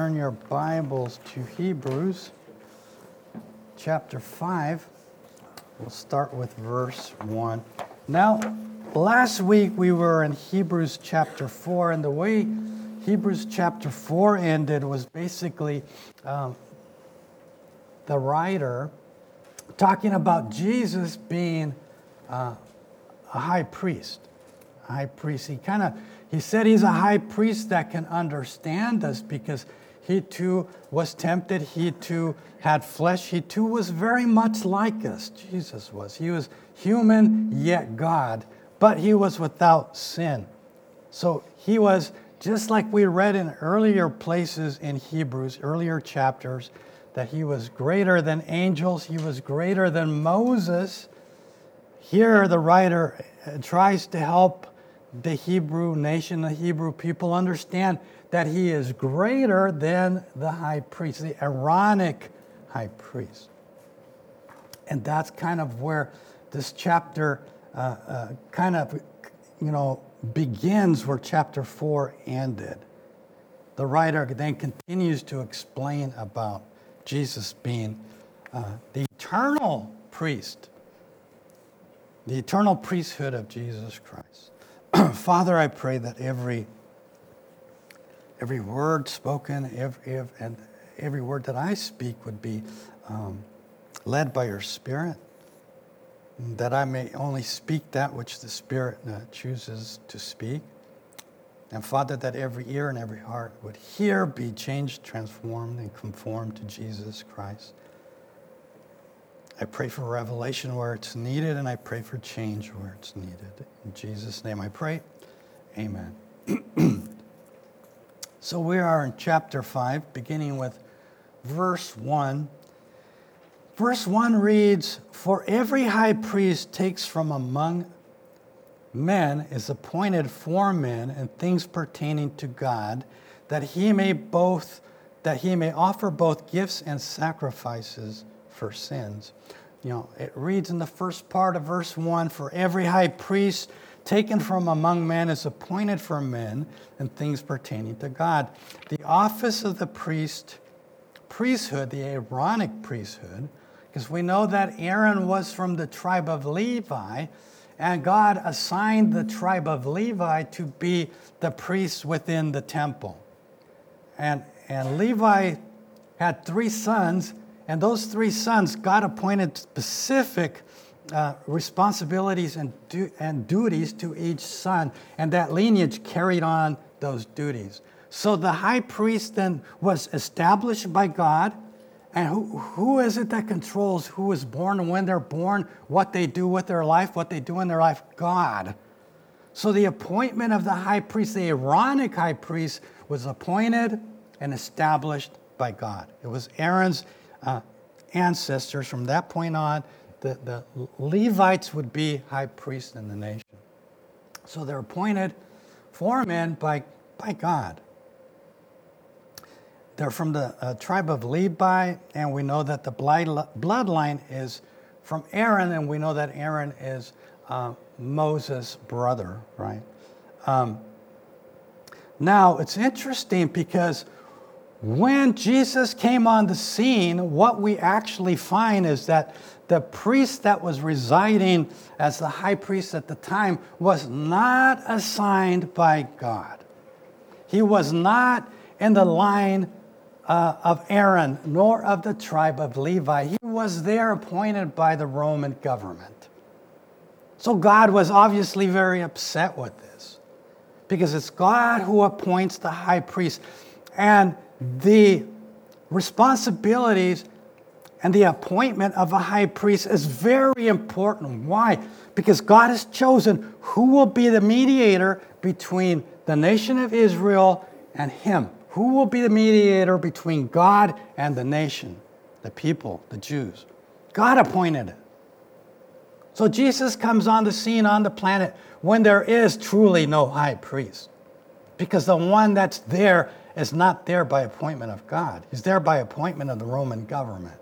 Turn your Bibles to Hebrews chapter 5. We'll start with verse 1. Now, last week we were in Hebrews chapter 4, and the way Hebrews chapter 4 ended was basically um, the writer talking about Jesus being uh, a high priest. A high priest. He kind of he said he's a high priest that can understand us because he too was tempted. He too had flesh. He too was very much like us. Jesus was. He was human yet God, but he was without sin. So he was just like we read in earlier places in Hebrews, earlier chapters, that he was greater than angels, he was greater than Moses. Here, the writer uh, tries to help the Hebrew nation, the Hebrew people understand that he is greater than the high priest, the Aaronic high priest. And that's kind of where this chapter uh, uh, kind of, you know, begins where chapter 4 ended. The writer then continues to explain about Jesus being uh, the eternal priest, the eternal priesthood of Jesus Christ. Father, I pray that every every word spoken, every, and every word that I speak would be um, led by your Spirit, that I may only speak that which the Spirit uh, chooses to speak. And Father, that every ear and every heart would hear, be changed, transformed, and conformed to Jesus Christ. I pray for revelation where it's needed, and I pray for change where it's needed. In Jesus' name I pray. Amen. so we are in chapter 5, beginning with verse 1. Verse 1 reads For every high priest takes from among men is appointed for men and things pertaining to God, that he may both that he may offer both gifts and sacrifices for sins. You know, it reads in the first part of verse 1 For every high priest taken from among men is appointed for men and things pertaining to God. The office of the priest, priesthood, the Aaronic priesthood, because we know that Aaron was from the tribe of Levi, and God assigned the tribe of Levi to be the priests within the temple. And, and Levi had three sons and those three sons, God appointed specific uh, responsibilities and, du- and duties to each son, and that lineage carried on those duties. So the high priest then was established by God. And who, who is it that controls who is born and when they're born, what they do with their life, what they do in their life? God. So the appointment of the high priest, the Aaronic high priest, was appointed and established by God. It was Aaron's uh, ancestors. From that point on, the, the Levites would be high priests in the nation. So they're appointed for men by, by God. They're from the uh, tribe of Levi, and we know that the bloodline is from Aaron, and we know that Aaron is uh, Moses' brother, right? Um, now, it's interesting because when Jesus came on the scene, what we actually find is that the priest that was residing as the high priest at the time was not assigned by God. He was not in the line uh, of Aaron nor of the tribe of Levi. He was there appointed by the Roman government. So God was obviously very upset with this because it's God who appoints the high priest. And the responsibilities and the appointment of a high priest is very important. Why? Because God has chosen who will be the mediator between the nation of Israel and Him. Who will be the mediator between God and the nation, the people, the Jews? God appointed it. So Jesus comes on the scene on the planet when there is truly no high priest. Because the one that's there is not there by appointment of God, he's there by appointment of the Roman government.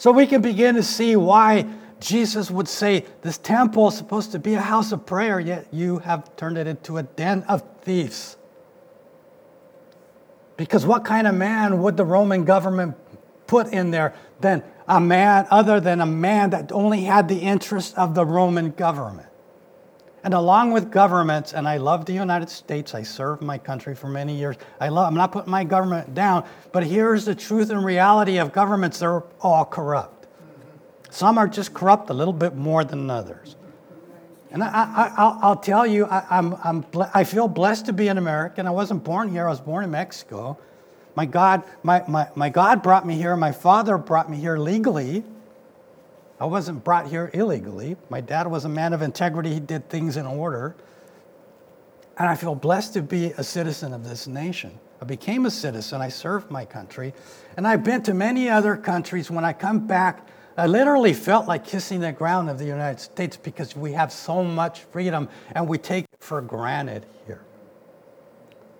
So we can begin to see why Jesus would say, This temple is supposed to be a house of prayer, yet you have turned it into a den of thieves. Because what kind of man would the Roman government put in there than a man other than a man that only had the interest of the Roman government? And along with governments, and I love the United States, I served my country for many years. I love, I'm not putting my government down, but here's the truth and reality of governments they're all corrupt. Some are just corrupt a little bit more than others. And I, will tell you, I, I'm, I'm, I feel blessed to be an American. I wasn't born here, I was born in Mexico. My God, my, my, my God brought me here, my father brought me here legally. I wasn't brought here illegally. My dad was a man of integrity, he did things in order. And I feel blessed to be a citizen of this nation. I became a citizen, I served my country, and I've been to many other countries. When I come back, I literally felt like kissing the ground of the United States because we have so much freedom and we take it for granted here.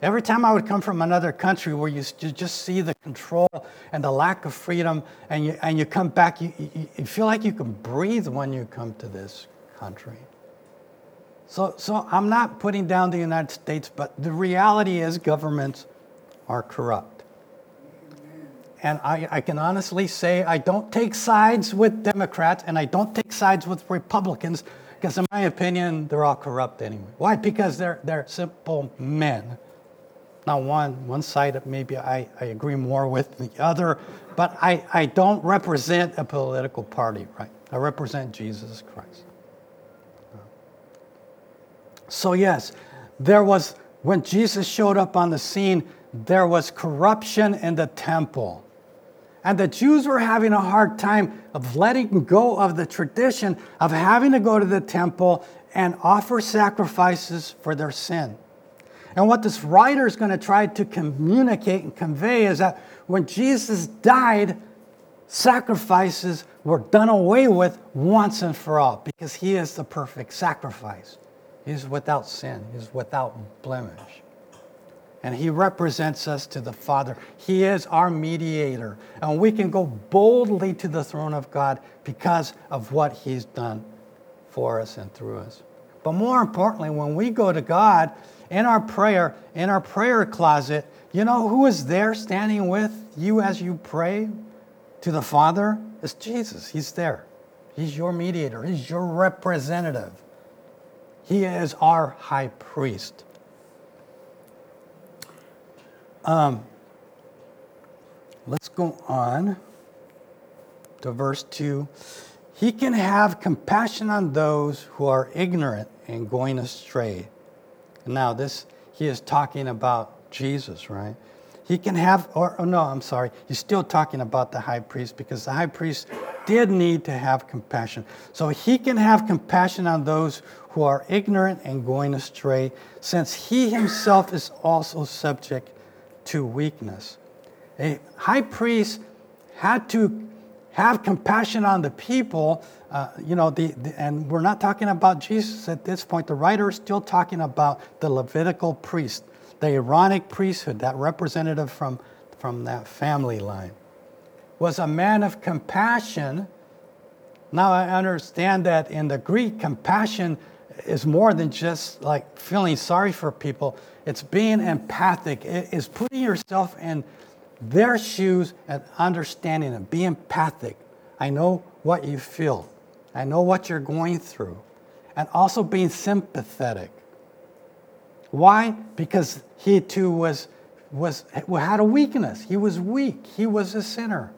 Every time I would come from another country where you, just see the control and the lack of freedom, and you, and you come back, you, you, you feel like you can breathe when you come to this country. So, so I'm not putting down the United States, but the reality is governments are corrupt. And I, I can honestly say I don't take sides with Democrats and I don't take sides with Republicans because, in my opinion, they're all corrupt anyway. Why? Because they're, they're simple men now, one, one side maybe I, I agree more with the other, but I, I don't represent a political party, right? I represent Jesus Christ. So, yes, there was, when Jesus showed up on the scene, there was corruption in the temple. And the Jews were having a hard time of letting go of the tradition of having to go to the temple and offer sacrifices for their sin. And what this writer is going to try to communicate and convey is that when Jesus died, sacrifices were done away with once and for all because he is the perfect sacrifice. He's without sin, he's without blemish. And he represents us to the Father. He is our mediator. And we can go boldly to the throne of God because of what he's done for us and through us. But more importantly, when we go to God, in our prayer, in our prayer closet, you know who is there standing with you as you pray to the Father? It's Jesus. He's there. He's your mediator, He's your representative. He is our high priest. Um, let's go on to verse 2. He can have compassion on those who are ignorant and going astray now, this, he is talking about Jesus, right? He can have, or oh no, I'm sorry, he's still talking about the high priest because the high priest did need to have compassion. So he can have compassion on those who are ignorant and going astray, since he himself is also subject to weakness. A high priest had to have compassion on the people uh, you know, the, the, and we're not talking about Jesus at this point. The writer is still talking about the Levitical priest, the Aaronic priesthood, that representative from, from that family line, was a man of compassion. Now I understand that in the Greek, compassion is more than just like feeling sorry for people. It's being empathic. It is putting yourself in their shoes and understanding them. Be empathic. I know what you feel. I know what you're going through. And also being sympathetic. Why? Because he too was, was, had a weakness. He was weak. He was a sinner.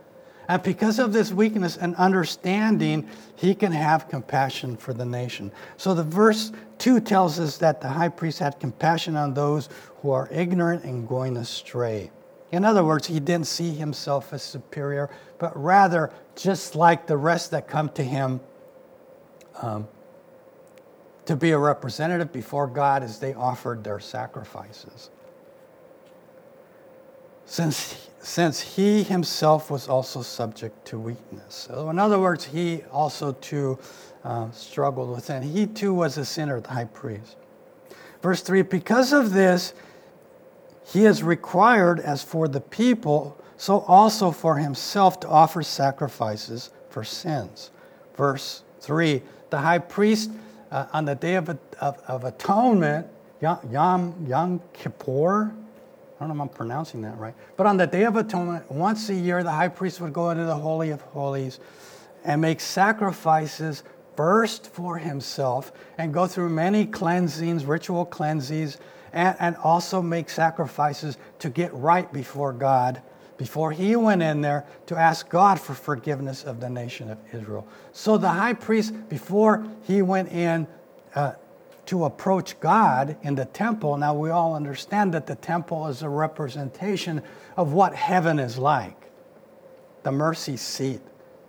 And because of this weakness and understanding, he can have compassion for the nation. So the verse 2 tells us that the high priest had compassion on those who are ignorant and going astray. In other words, he didn't see himself as superior, but rather just like the rest that come to him um, to be a representative before God as they offered their sacrifices. Since, since he himself was also subject to weakness. So, in other words, he also too uh, struggled with sin. He too was a sinner, the high priest. Verse 3 Because of this, he is required, as for the people, so also for himself to offer sacrifices for sins. Verse 3 the high priest uh, on the Day of, of, of Atonement, Yom, Yom Kippur, I don't know if I'm pronouncing that right. But on the Day of Atonement, once a year, the high priest would go into the Holy of Holies and make sacrifices first for himself and go through many cleansings, ritual cleansings, and, and also make sacrifices to get right before God before he went in there to ask God for forgiveness of the nation of Israel. So the high priest, before he went in uh, to approach God in the temple, now we all understand that the temple is a representation of what heaven is like the mercy seat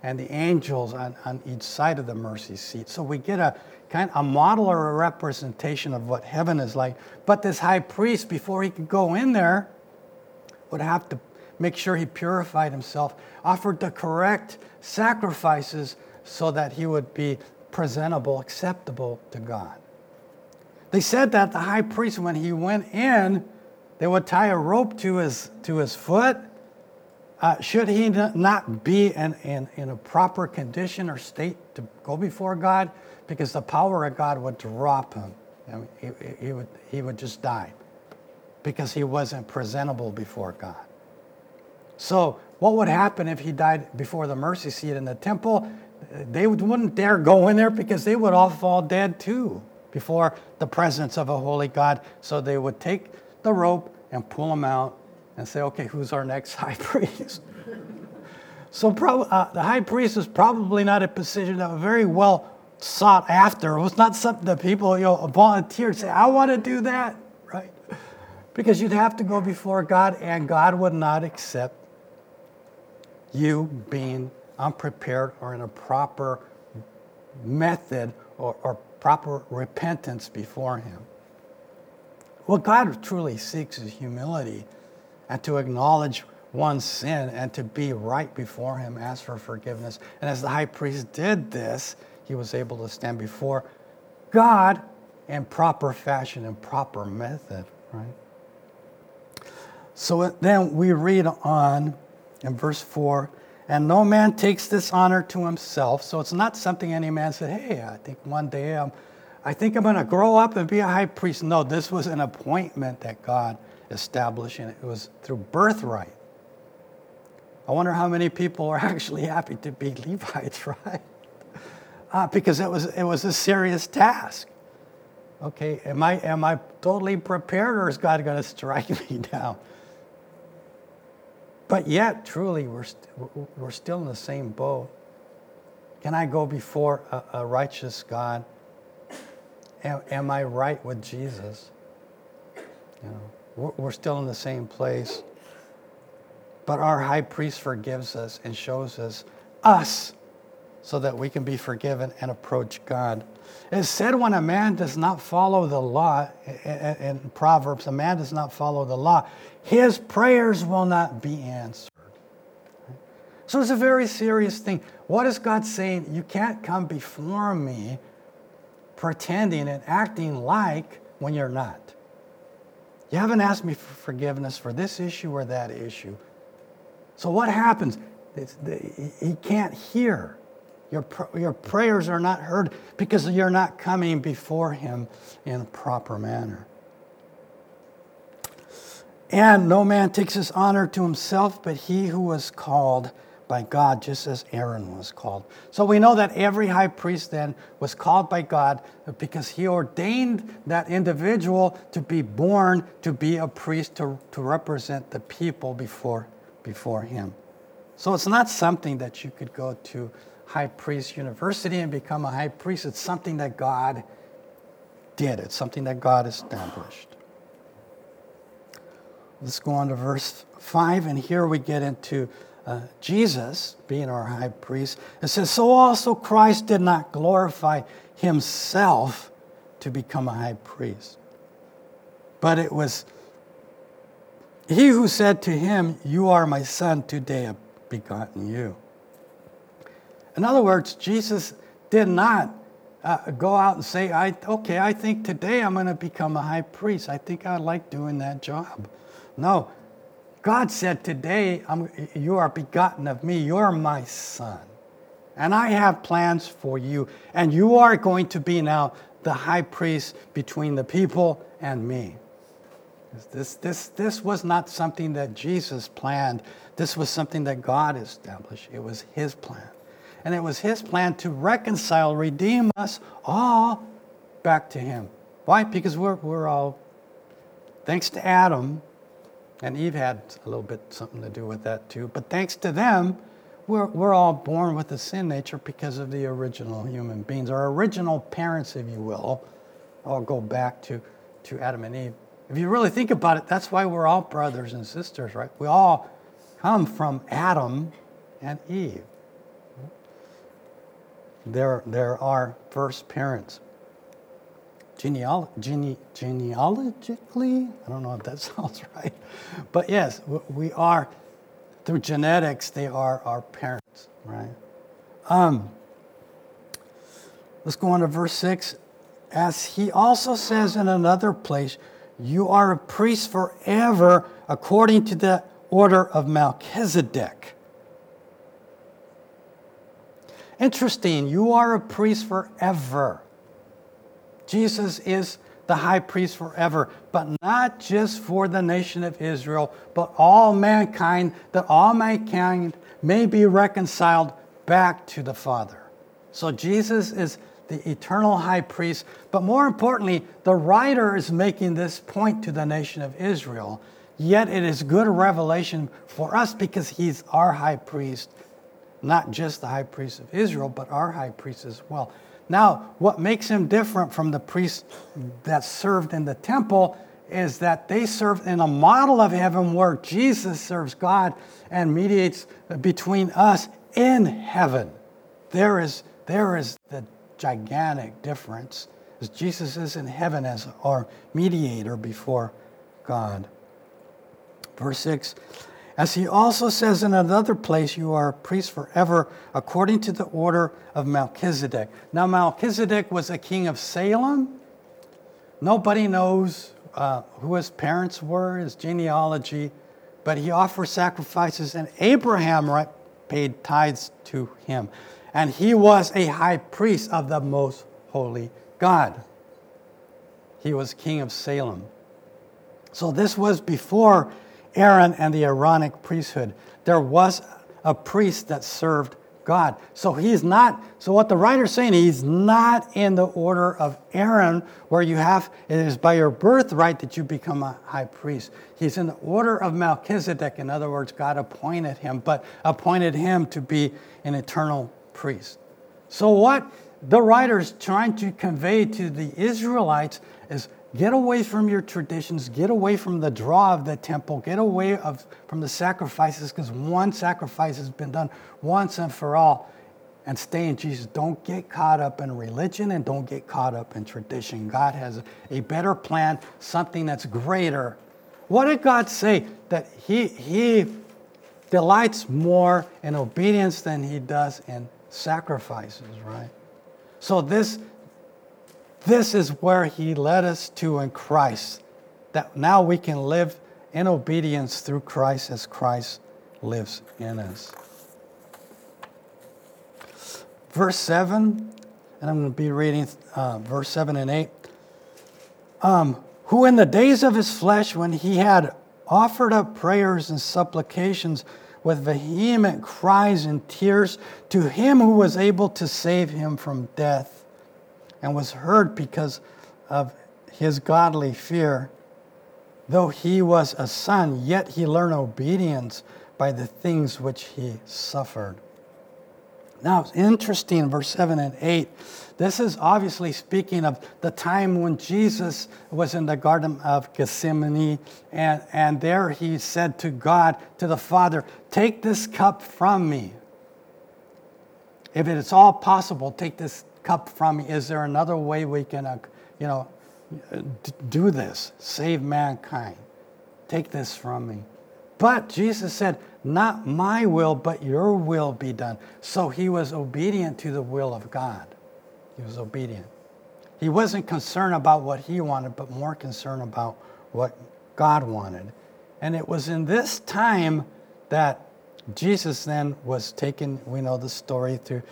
and the angels on, on each side of the mercy seat. So we get a kind of a model or a representation of what heaven is like. But this high priest, before he could go in there, would have to make sure he purified himself, offered the correct sacrifices so that he would be presentable, acceptable to God. They said that the high priest, when he went in, they would tie a rope to his, to his foot. Uh, should he not be in, in, in a proper condition or state to go before God? Because the power of God would drop him. I mean, he, he, would, he would just die because he wasn't presentable before God. So, what would happen if he died before the mercy seat in the temple? They wouldn't dare go in there because they would all fall dead too before the presence of a holy God. So, they would take the rope and pull him out and say, okay, who's our next high priest? so, prob- uh, the high priest was probably not a position that was very well sought after. It was not something that people you know, volunteered, say, I want to do that, right? Because you'd have to go before God, and God would not accept you being unprepared or in a proper method or, or proper repentance before Him. What God truly seeks is humility and to acknowledge one's sin and to be right before Him, ask for forgiveness. And as the high priest did this, he was able to stand before God in proper fashion and proper method, right? So then we read on in verse 4 and no man takes this honor to himself. So it's not something any man said, hey, I think one day I'm, I think I'm going to grow up and be a high priest. No, this was an appointment that God established, and it was through birthright. I wonder how many people are actually happy to be Levites, right? Uh, because it was, it was a serious task. Okay, am I, am I totally prepared or is God going to strike me down? But yet, truly, we're, st- we're still in the same boat. Can I go before a, a righteous God? Am, am, I right with Jesus? You know, we're, we're still in the same place. But our high priest forgives us and shows us us so that we can be forgiven and approach God. It said when a man does not follow the law, in Proverbs, a man does not follow the law, his prayers will not be answered. So it's a very serious thing. What is God saying? You can't come before me pretending and acting like when you're not. You haven't asked me for forgiveness for this issue or that issue. So what happens? he can't hear. Your, your prayers are not heard because you're not coming before Him in a proper manner. And no man takes his honor to himself, but he who was called by God, just as Aaron was called. So we know that every high priest then was called by God because he ordained that individual to be born to be a priest to, to represent the people before, before him. So it's not something that you could go to high priest university and become a high priest. It's something that God did, it's something that God established. Let's go on to verse 5, and here we get into uh, Jesus being our high priest. It says, So also Christ did not glorify himself to become a high priest, but it was he who said to him, You are my son, today I've begotten you. In other words, Jesus did not uh, go out and say, I, okay, I think today I'm going to become a high priest. I think I like doing that job. No, God said, Today I'm, you are begotten of me. You're my son. And I have plans for you. And you are going to be now the high priest between the people and me. This, this, this was not something that Jesus planned. This was something that God established. It was His plan. And it was His plan to reconcile, redeem us all back to Him. Why? Because we're, we're all, thanks to Adam, and Eve had a little bit something to do with that too, but thanks to them, we're, we're all born with a sin nature because of the original human beings. Our original parents, if you will, all go back to, to Adam and Eve. If you really think about it, that's why we're all brothers and sisters, right? We all come from Adam and Eve. They're, they're our first parents. Gene- genealogically, I don't know if that sounds right, but yes, we are, through genetics, they are our parents, right? Um, let's go on to verse 6. As he also says in another place, you are a priest forever according to the order of Melchizedek. Interesting, you are a priest forever. Jesus is the high priest forever, but not just for the nation of Israel, but all mankind, that all mankind may be reconciled back to the Father. So Jesus is the eternal high priest. But more importantly, the writer is making this point to the nation of Israel. Yet it is good revelation for us because he's our high priest, not just the high priest of Israel, but our high priest as well. Now, what makes him different from the priests that served in the temple is that they serve in a model of heaven where Jesus serves God and mediates between us in heaven. There is, there is the gigantic difference Jesus is in heaven as our mediator before God. Verse 6 As he also says in another place, you are a priest forever according to the order of Melchizedek. Now, Melchizedek was a king of Salem. Nobody knows uh, who his parents were, his genealogy, but he offered sacrifices, and Abraham right, paid tithes to him and he was a high priest of the most holy God. He was king of Salem. So this was before Aaron and the Aaronic priesthood. There was a priest that served God. So he's not, so what the writer's saying, he's not in the order of Aaron, where you have, it is by your birthright that you become a high priest. He's in the order of Melchizedek. In other words, God appointed him, but appointed him to be an eternal priest. So, what the writer is trying to convey to the Israelites is get away from your traditions, get away from the draw of the temple, get away of, from the sacrifices, because one sacrifice has been done once and for all, and stay in Jesus. Don't get caught up in religion and don't get caught up in tradition. God has a better plan, something that's greater. What did God say? That He, he delights more in obedience than He does in sacrifices, right? So this this is where he led us to in Christ. That now we can live in obedience through Christ as Christ lives in us. Verse 7, and I'm going to be reading uh, verse 7 and 8. Um, who in the days of his flesh, when he had offered up prayers and supplications with vehement cries and tears to him who was able to save him from death and was heard because of his godly fear. Though he was a son, yet he learned obedience by the things which he suffered. Now, it's interesting, verse 7 and 8 this is obviously speaking of the time when Jesus was in the Garden of Gethsemane, and, and there he said to God, to the Father, Take this cup from me. If it's all possible, take this cup from me. Is there another way we can, uh, you know, do this? Save mankind. Take this from me. But Jesus said, Not my will, but your will be done. So he was obedient to the will of God. He was obedient. He wasn't concerned about what he wanted, but more concerned about what God wanted. And it was in this time that Jesus then was taken, we know the story, through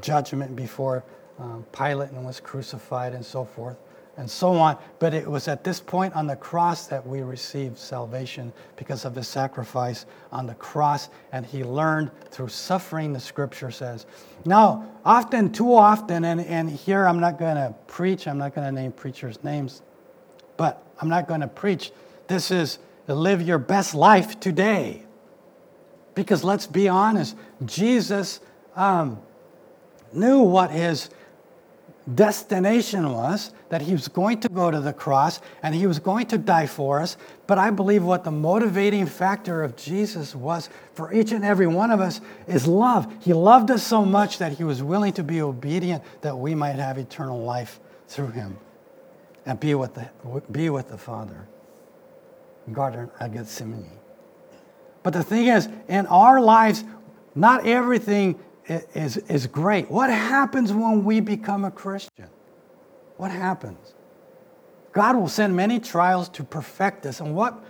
judgment before um, Pilate and was crucified and so forth. and so on. But it was at this point on the cross that we received salvation because of his sacrifice on the cross. And he learned through suffering, the scripture says. Now, often, too often, and, and here I'm not going to preach, I'm not going to name preachers' names, but I'm not going to preach. This is live your best life today. Because let's be honest, Jesus um, knew what his destination was that he was going to go to the cross and he was going to die for us. But I believe what the motivating factor of Jesus was for each and every one of us is love. He loved us so much that he was willing to be obedient that we might have eternal life through him and be with the, be with the Father. Garden of Gethsemane. But the thing is, in our lives, not everything is, is great. What happens when we become a Christian? What happens? God will send many trials to perfect us. And what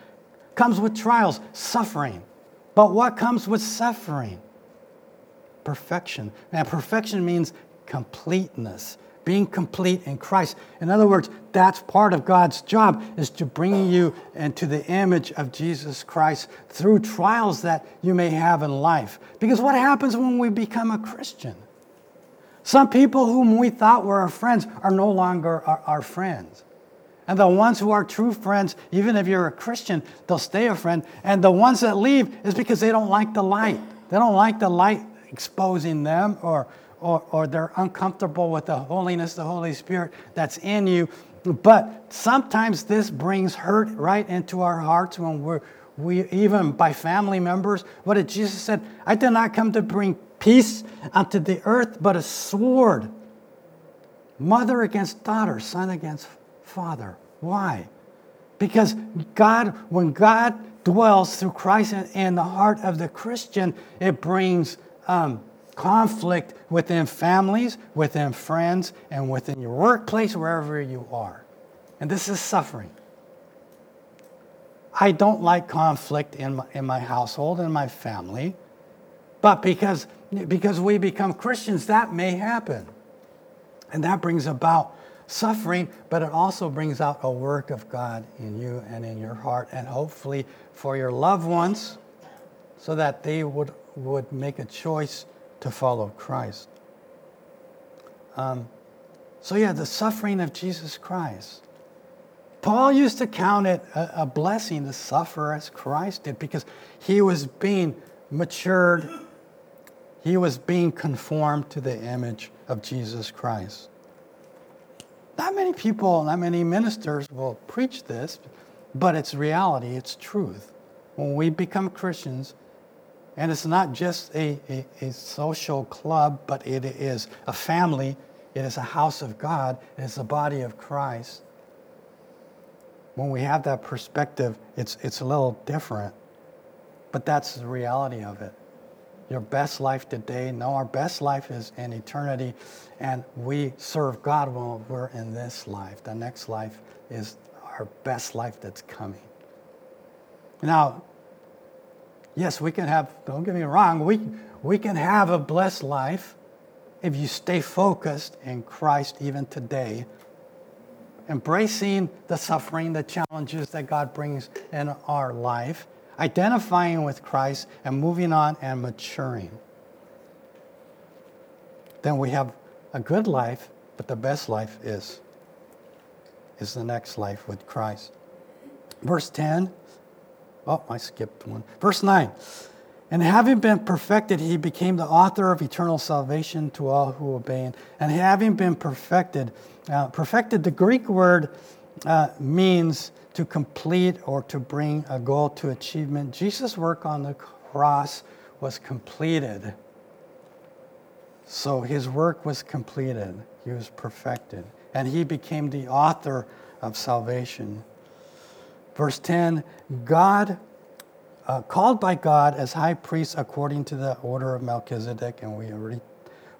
comes with trials? Suffering. But what comes with suffering? Perfection. And perfection means completeness being complete in Christ. In other words, that's part of God's job is to bring you into the image of Jesus Christ through trials that you may have in life. Because what happens when we become a Christian? Some people whom we thought were our friends are no longer our, our friends. And the ones who are true friends, even if you're a Christian, they'll stay a friend. And the ones that leave is because they don't like the light. They don't like the light exposing them or or, or they're uncomfortable with the holiness, the Holy Spirit that's in you. But sometimes this brings hurt right into our hearts when we're, we, even by family members. What did Jesus said? I did not come to bring peace unto the earth, but a sword. Mother against daughter, son against father. Why? Because God, when God dwells through Christ in, in the heart of the Christian, it brings um, conflict within families, within friends, and within your workplace, wherever you are. And this is suffering. I don't like conflict in my, in my household and my family, but because, because we become Christians, that may happen. And that brings about suffering, but it also brings out a work of God in you and in your heart, and hopefully for your loved ones, so that they would, would make a choice to follow Christ. Um, so, yeah, the suffering of Jesus Christ. Paul used to count it a, a blessing to suffer as Christ did because he was being matured, he was being conformed to the image of Jesus Christ. Not many people, not many ministers will preach this, but it's reality, it's truth. When we become Christians, and it's not just a, a, a, social club, but it is a family. It is a house of God. It is the body of Christ. When we have that perspective, it's, it's a little different. But that's the reality of it. Your best life today, no, our best life is in eternity. And we serve God when we're in this life. The next life is our best life that's coming. Now, yes, we can have, don't get me wrong, we, we can have a blessed life if you stay focused in Christ even today, embracing the suffering, the challenges that God brings in our life, identifying with Christ, and moving on and maturing. Then we have a good life, but the best life is, is the next life with Christ. Verse 10 Oh, I skipped one. Verse 9. And having been perfected, he became the author of eternal salvation to all who obey. And having been perfected, uh, perfected, the Greek word uh, means to complete or to bring a goal to achievement. Jesus' work on the cross was completed. So his work was completed, he was perfected, and he became the author of salvation. Verse 10 God, uh, called by God as high priest according to the order of Melchizedek, and we already,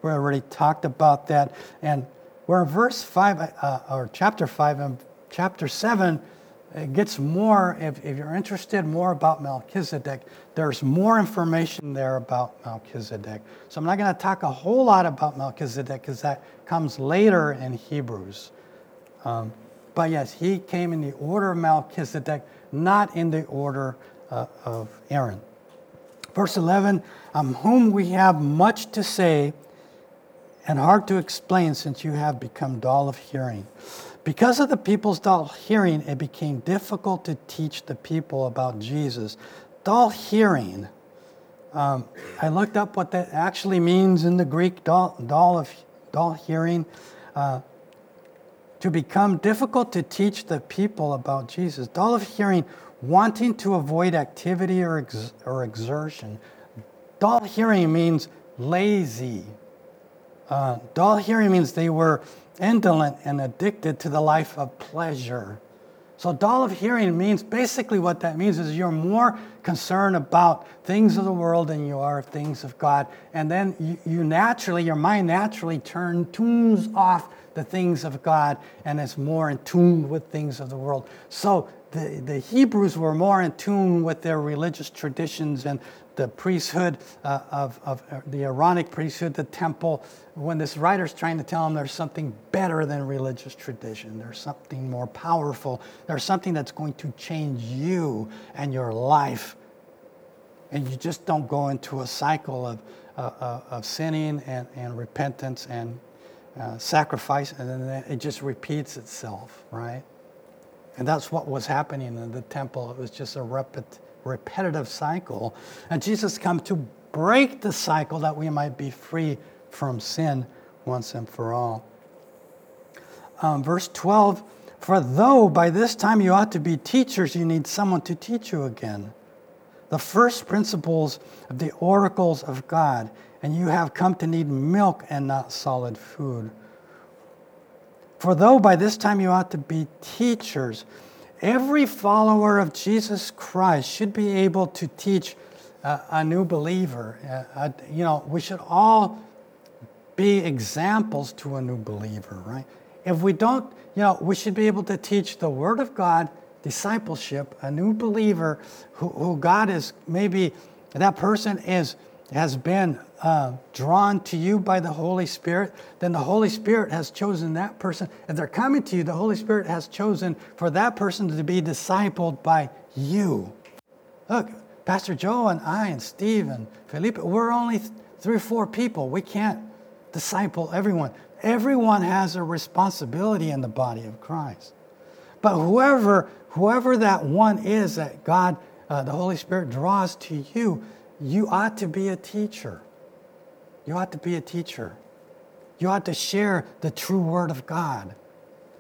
we already talked about that. And where verse 5, uh, or chapter 5 and chapter 7, it gets more, if, if you're interested more about Melchizedek, there's more information there about Melchizedek. So I'm not going to talk a whole lot about Melchizedek because that comes later in Hebrews. Um, but yes, he came in the order of Melchizedek, not in the order uh, of Aaron. Verse 11, um, whom we have much to say and hard to explain since you have become dull of hearing. Because of the people's dull hearing, it became difficult to teach the people about Jesus. Dull hearing, um, I looked up what that actually means in the Greek, dull, dull, of, dull hearing. Uh, to become difficult to teach the people about Jesus. Dull of hearing, wanting to avoid activity or, ex- or exertion. Dull hearing means lazy. Uh, dull hearing means they were indolent and addicted to the life of pleasure. So, dull of hearing means basically what that means is you're more concerned about things of the world than you are things of God. And then you, you naturally, your mind naturally turns, tunes off the things of God and is more in tune with things of the world. So, the, the Hebrews were more in tune with their religious traditions and the priesthood uh, of, of uh, the Aaronic priesthood, the temple, when this writer's trying to tell them there's something better than religious tradition, there's something more powerful, there's something that's going to change you and your life. And you just don't go into a cycle of, uh, uh of sinning and, and repentance and uh, sacrifice, and then it just repeats itself, right? And that's what was happening in the temple. It was just a repet- repetitive cycle. And Jesus come to break the cycle that we might be free from sin once and for all. Um, verse 12 For though by this time you ought to be teachers, you need someone to teach you again the first principles of the oracles of God, and you have come to need milk and not solid food. For though by this time you ought to be teachers, every follower of Jesus Christ should be able to teach a, new believer. Uh, you know, we should all be examples to a new believer, right? If we don't, you know, we should be able to teach the Word of God, discipleship, a new believer who, who God is maybe, that person is has been uh, drawn to you by the Holy Spirit, then the Holy Spirit has chosen that person. If they're coming to you, the Holy Spirit has chosen for that person to be discipled by you. Look, Pastor Joe and I and Steve and we're only three or four people. We can't disciple everyone. Everyone has a responsibility in the body of Christ. But whoever, whoever that one is that God, uh, the Holy Spirit draws to you, you ought to be a teacher. You ought to be a teacher. You ought to share the true word of God.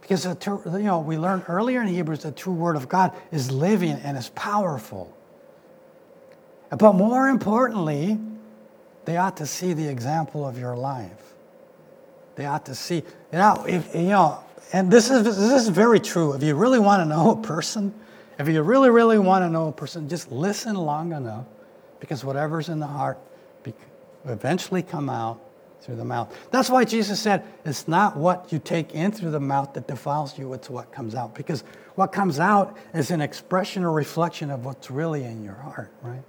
Because you know, we learned earlier in Hebrews the true word of God is living and is powerful. But more importantly, they ought to see the example of your life. They ought to see, know, if, you know, and this is, this is very true. If you really want to know a person, if you really, really want to know a person, just listen long enough because whatever's in the heart eventually come out through the mouth. That's why Jesus said it's not what you take in through the mouth that defiles you, it's what comes out. Because what comes out is an expression or reflection of what's really in your heart, right?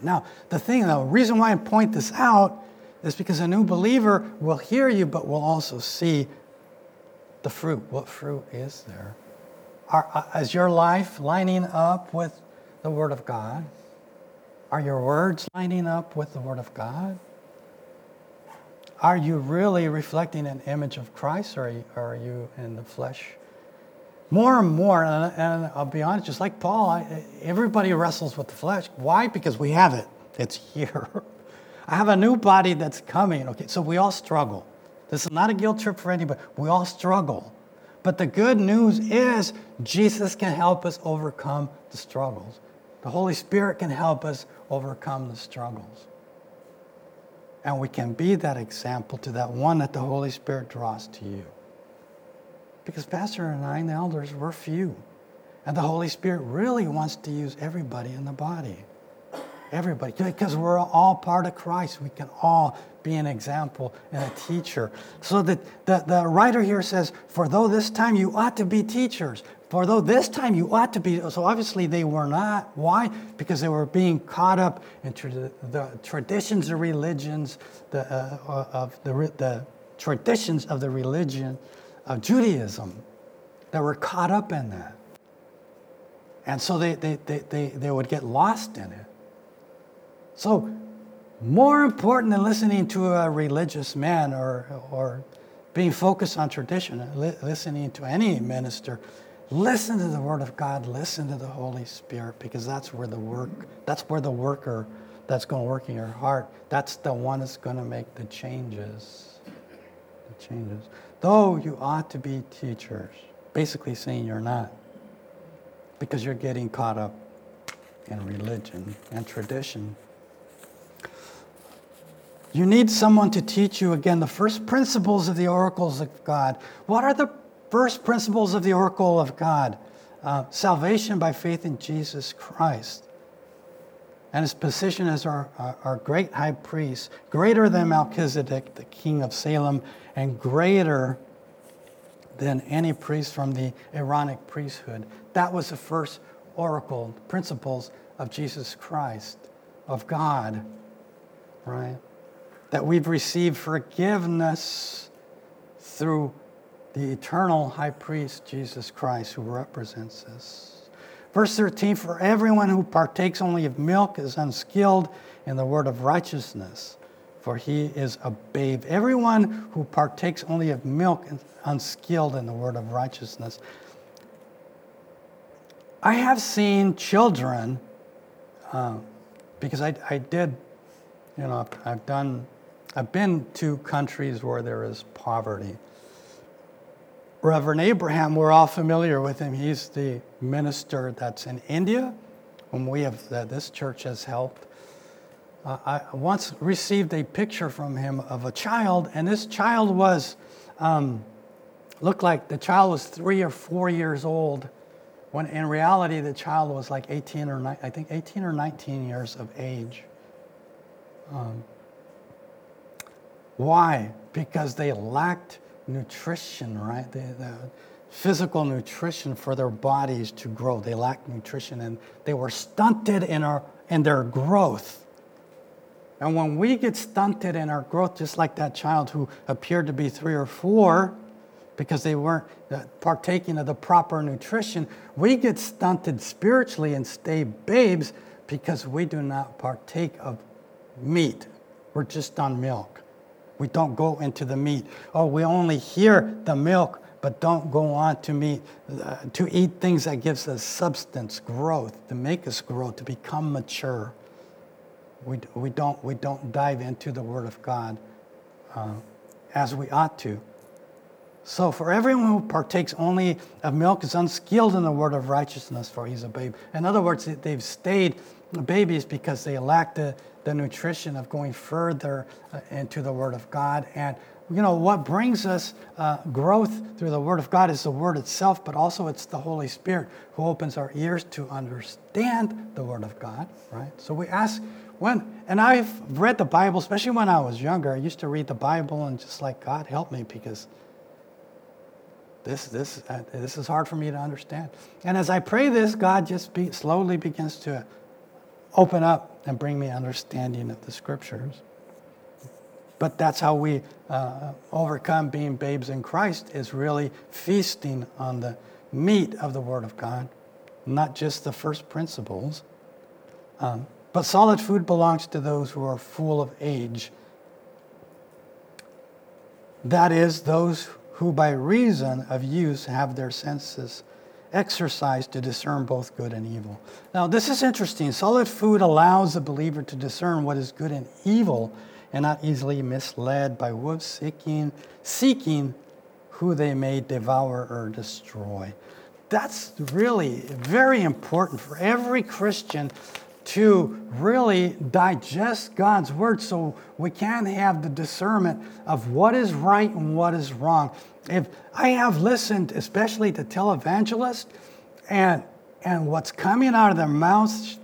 Now, the thing, the reason why I point this out is because a new believer will hear you, but will also see the fruit. What fruit is there? Are, uh, is your life lining up with the Word of God? Are your words lining up with the Word of God? Are you really reflecting an image of Christ or are you, in the flesh? More and more, and, I'll be honest, just like Paul, everybody wrestles with the flesh. Why? Because we have it, it's here. I have a new body that's coming. Okay, so we all struggle. This is not a guilt trip for anybody. We all struggle. But the good news is Jesus can help us overcome the struggles. The Holy Spirit can help us overcome the struggles. And we can be that example to that one that the Holy Spirit draws to you. Because Pastor and I, and the elders, we're few. And the Holy Spirit really wants to use everybody in the body. Everybody. Because we're all part of Christ. We can all be an example and a teacher. So that the, the writer here says, For though this time you ought to be teachers, for though this time you ought to be, so obviously they were not. Why? Because they were being caught up into the, the traditions of religions, the, uh, of the, the traditions of the religion of Judaism. that were caught up in that. And so they, they, they, they, they would get lost in it. So, more important than listening to a religious man or, or being focused on tradition, li- listening to any minister, listen to the Word of God, listen to the Holy Spirit, because that's where the work, that's where the worker that's going to work in your heart, that's the one that's going to make the changes. The changes. Though you ought to be teachers, basically saying you're not, because you're getting caught up in religion and tradition. You need someone to teach you again the first principles of the oracles of God. What are the first principles of the oracle of God? Uh, salvation by faith in Jesus Christ and his position as our, our, our, great high priest, greater than Melchizedek, the king of Salem, and greater than any priest from the Aaronic priesthood. That was the first oracle, principles of Jesus Christ, of God, right? That we've received forgiveness through the eternal high priest, Jesus Christ, who represents us. Verse 13 For everyone who partakes only of milk is unskilled in the word of righteousness, for he is a babe. Everyone who partakes only of milk is unskilled in the word of righteousness. I have seen children, uh, because I, I did, you know, I've done, I've been to countries where there is poverty. Reverend Abraham, we're all familiar with him. He's the minister that's in India, whom we have, that this church has helped. Uh, I once received a picture from him of a child, and this child was, um, looked like the child was three or four years old, when in reality the child was like 18 or I think 18 or 19 years of age. Um, why? Because they lacked nutrition, right? The, physical nutrition for their bodies to grow. They lacked nutrition and they were stunted in, our, in their growth. And when we get stunted in our growth, just like that child who appeared to be three or four because they weren't uh, partaking of the proper nutrition, we get stunted spiritually and stay babes because we do not partake of meat. We're just on milk. We don't go into the meat. Oh, we only hear the milk, but don't go on to meat, uh, to eat things that gives us substance, growth, to make us grow, to become mature. We, we, don't, we don't dive into the Word of God uh, as we ought to. So, for everyone who partakes only of milk is unskilled in the word of righteousness, for he's a babe. In other words, they've stayed babies because they lack the, the nutrition of going further uh, into the Word of God. And, you know, what brings us uh, growth through the Word of God is the Word itself, but also it's the Holy Spirit who opens our ears to understand the Word of God, right? So we ask, when, and I've read the Bible, especially when I was younger. I used to read the Bible and just like, God, help me because this, this, uh, this is hard for me to understand. And as I pray this, God just be, slowly begins to open up and bring me understanding of the scriptures. But that's how we uh, overcome being babes in Christ is really feasting on the meat of the Word of God, not just the first principles. Um, but solid food belongs to those who are full of age. That is, those who by reason of use have their senses exercise to discern both good and evil. Now, this is interesting. Solid food allows the believer to discern what is good and evil and not easily misled by wolves seeking, seeking who they may devour or destroy. That's really very important for every Christian to really digest God's word so we can have the discernment of what is right and what is wrong. If I have listened, especially to televangelists, and and what's coming out of their mouths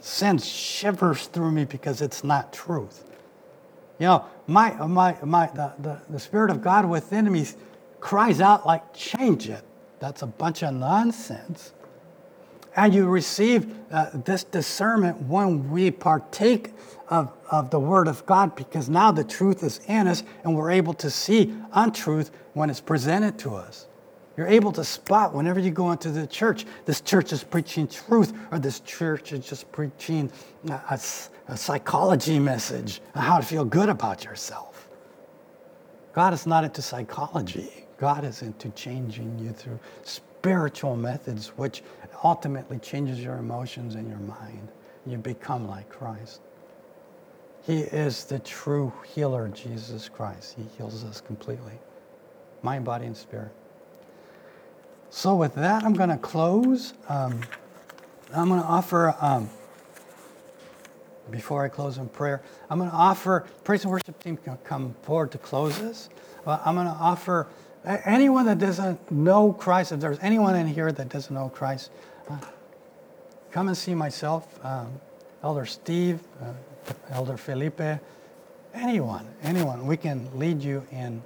sends shivers through me because it's not truth. You know, my my my the, the, the Spirit of God within me cries out like, change it. That's a bunch of nonsense. And you receive uh, this discernment when we partake of, of the Word of God because now the truth is in us and we're able to see untruth when it's presented to us. You're able to spot whenever you go into the church, this church is preaching truth or this church is just preaching a, a, a psychology message on how to feel good about yourself. God is not into psychology. God is into changing you through spiritual methods, which ultimately changes your emotions and your mind. You become like Christ. He is the true healer, Jesus Christ. He heals us completely mind, body, and spirit. So, with that, I'm going to close. Um, I'm going to offer, um, before I close in prayer, I'm going to offer, praise and worship team can come forward to close this. Well, I'm going to offer anyone that doesn't know Christ, if there's anyone in here that doesn't know Christ, come and see myself, um, Elder Steve, uh, Elder Felipe, anyone, anyone. We can lead you in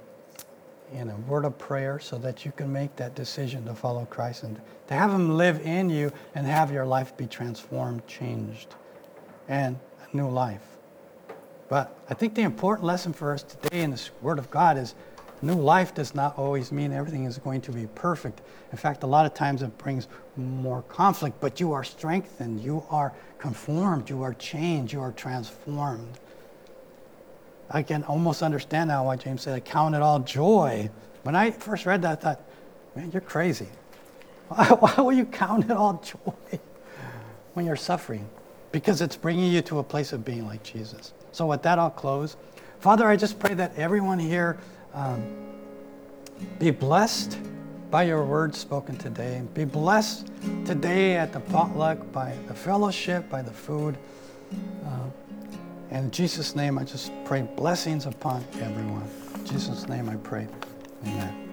in a word of prayer so that you can make that decision to follow Christ and to have Him live in you and have your life be transformed, changed, and a new life. But I think the important lesson for us today in this Word of God is new life does not always mean everything is going to be perfect. In fact, a lot of times it brings more conflict, but you are strengthened, you are conformed, you are changed, you are transformed. I can almost understand now why James said, I count it all joy. When I first read that, I thought, man, you're crazy. Why, why will you count it all joy when you're suffering? Because it's bringing you to a place of being like Jesus. So, with that, I'll close. Father, I just pray that everyone here um, be blessed by your words spoken today. Be blessed today at the potluck by the fellowship, by the food. Uh, and in Jesus' name, I just pray blessings upon everyone. In Jesus' name I pray. Amen.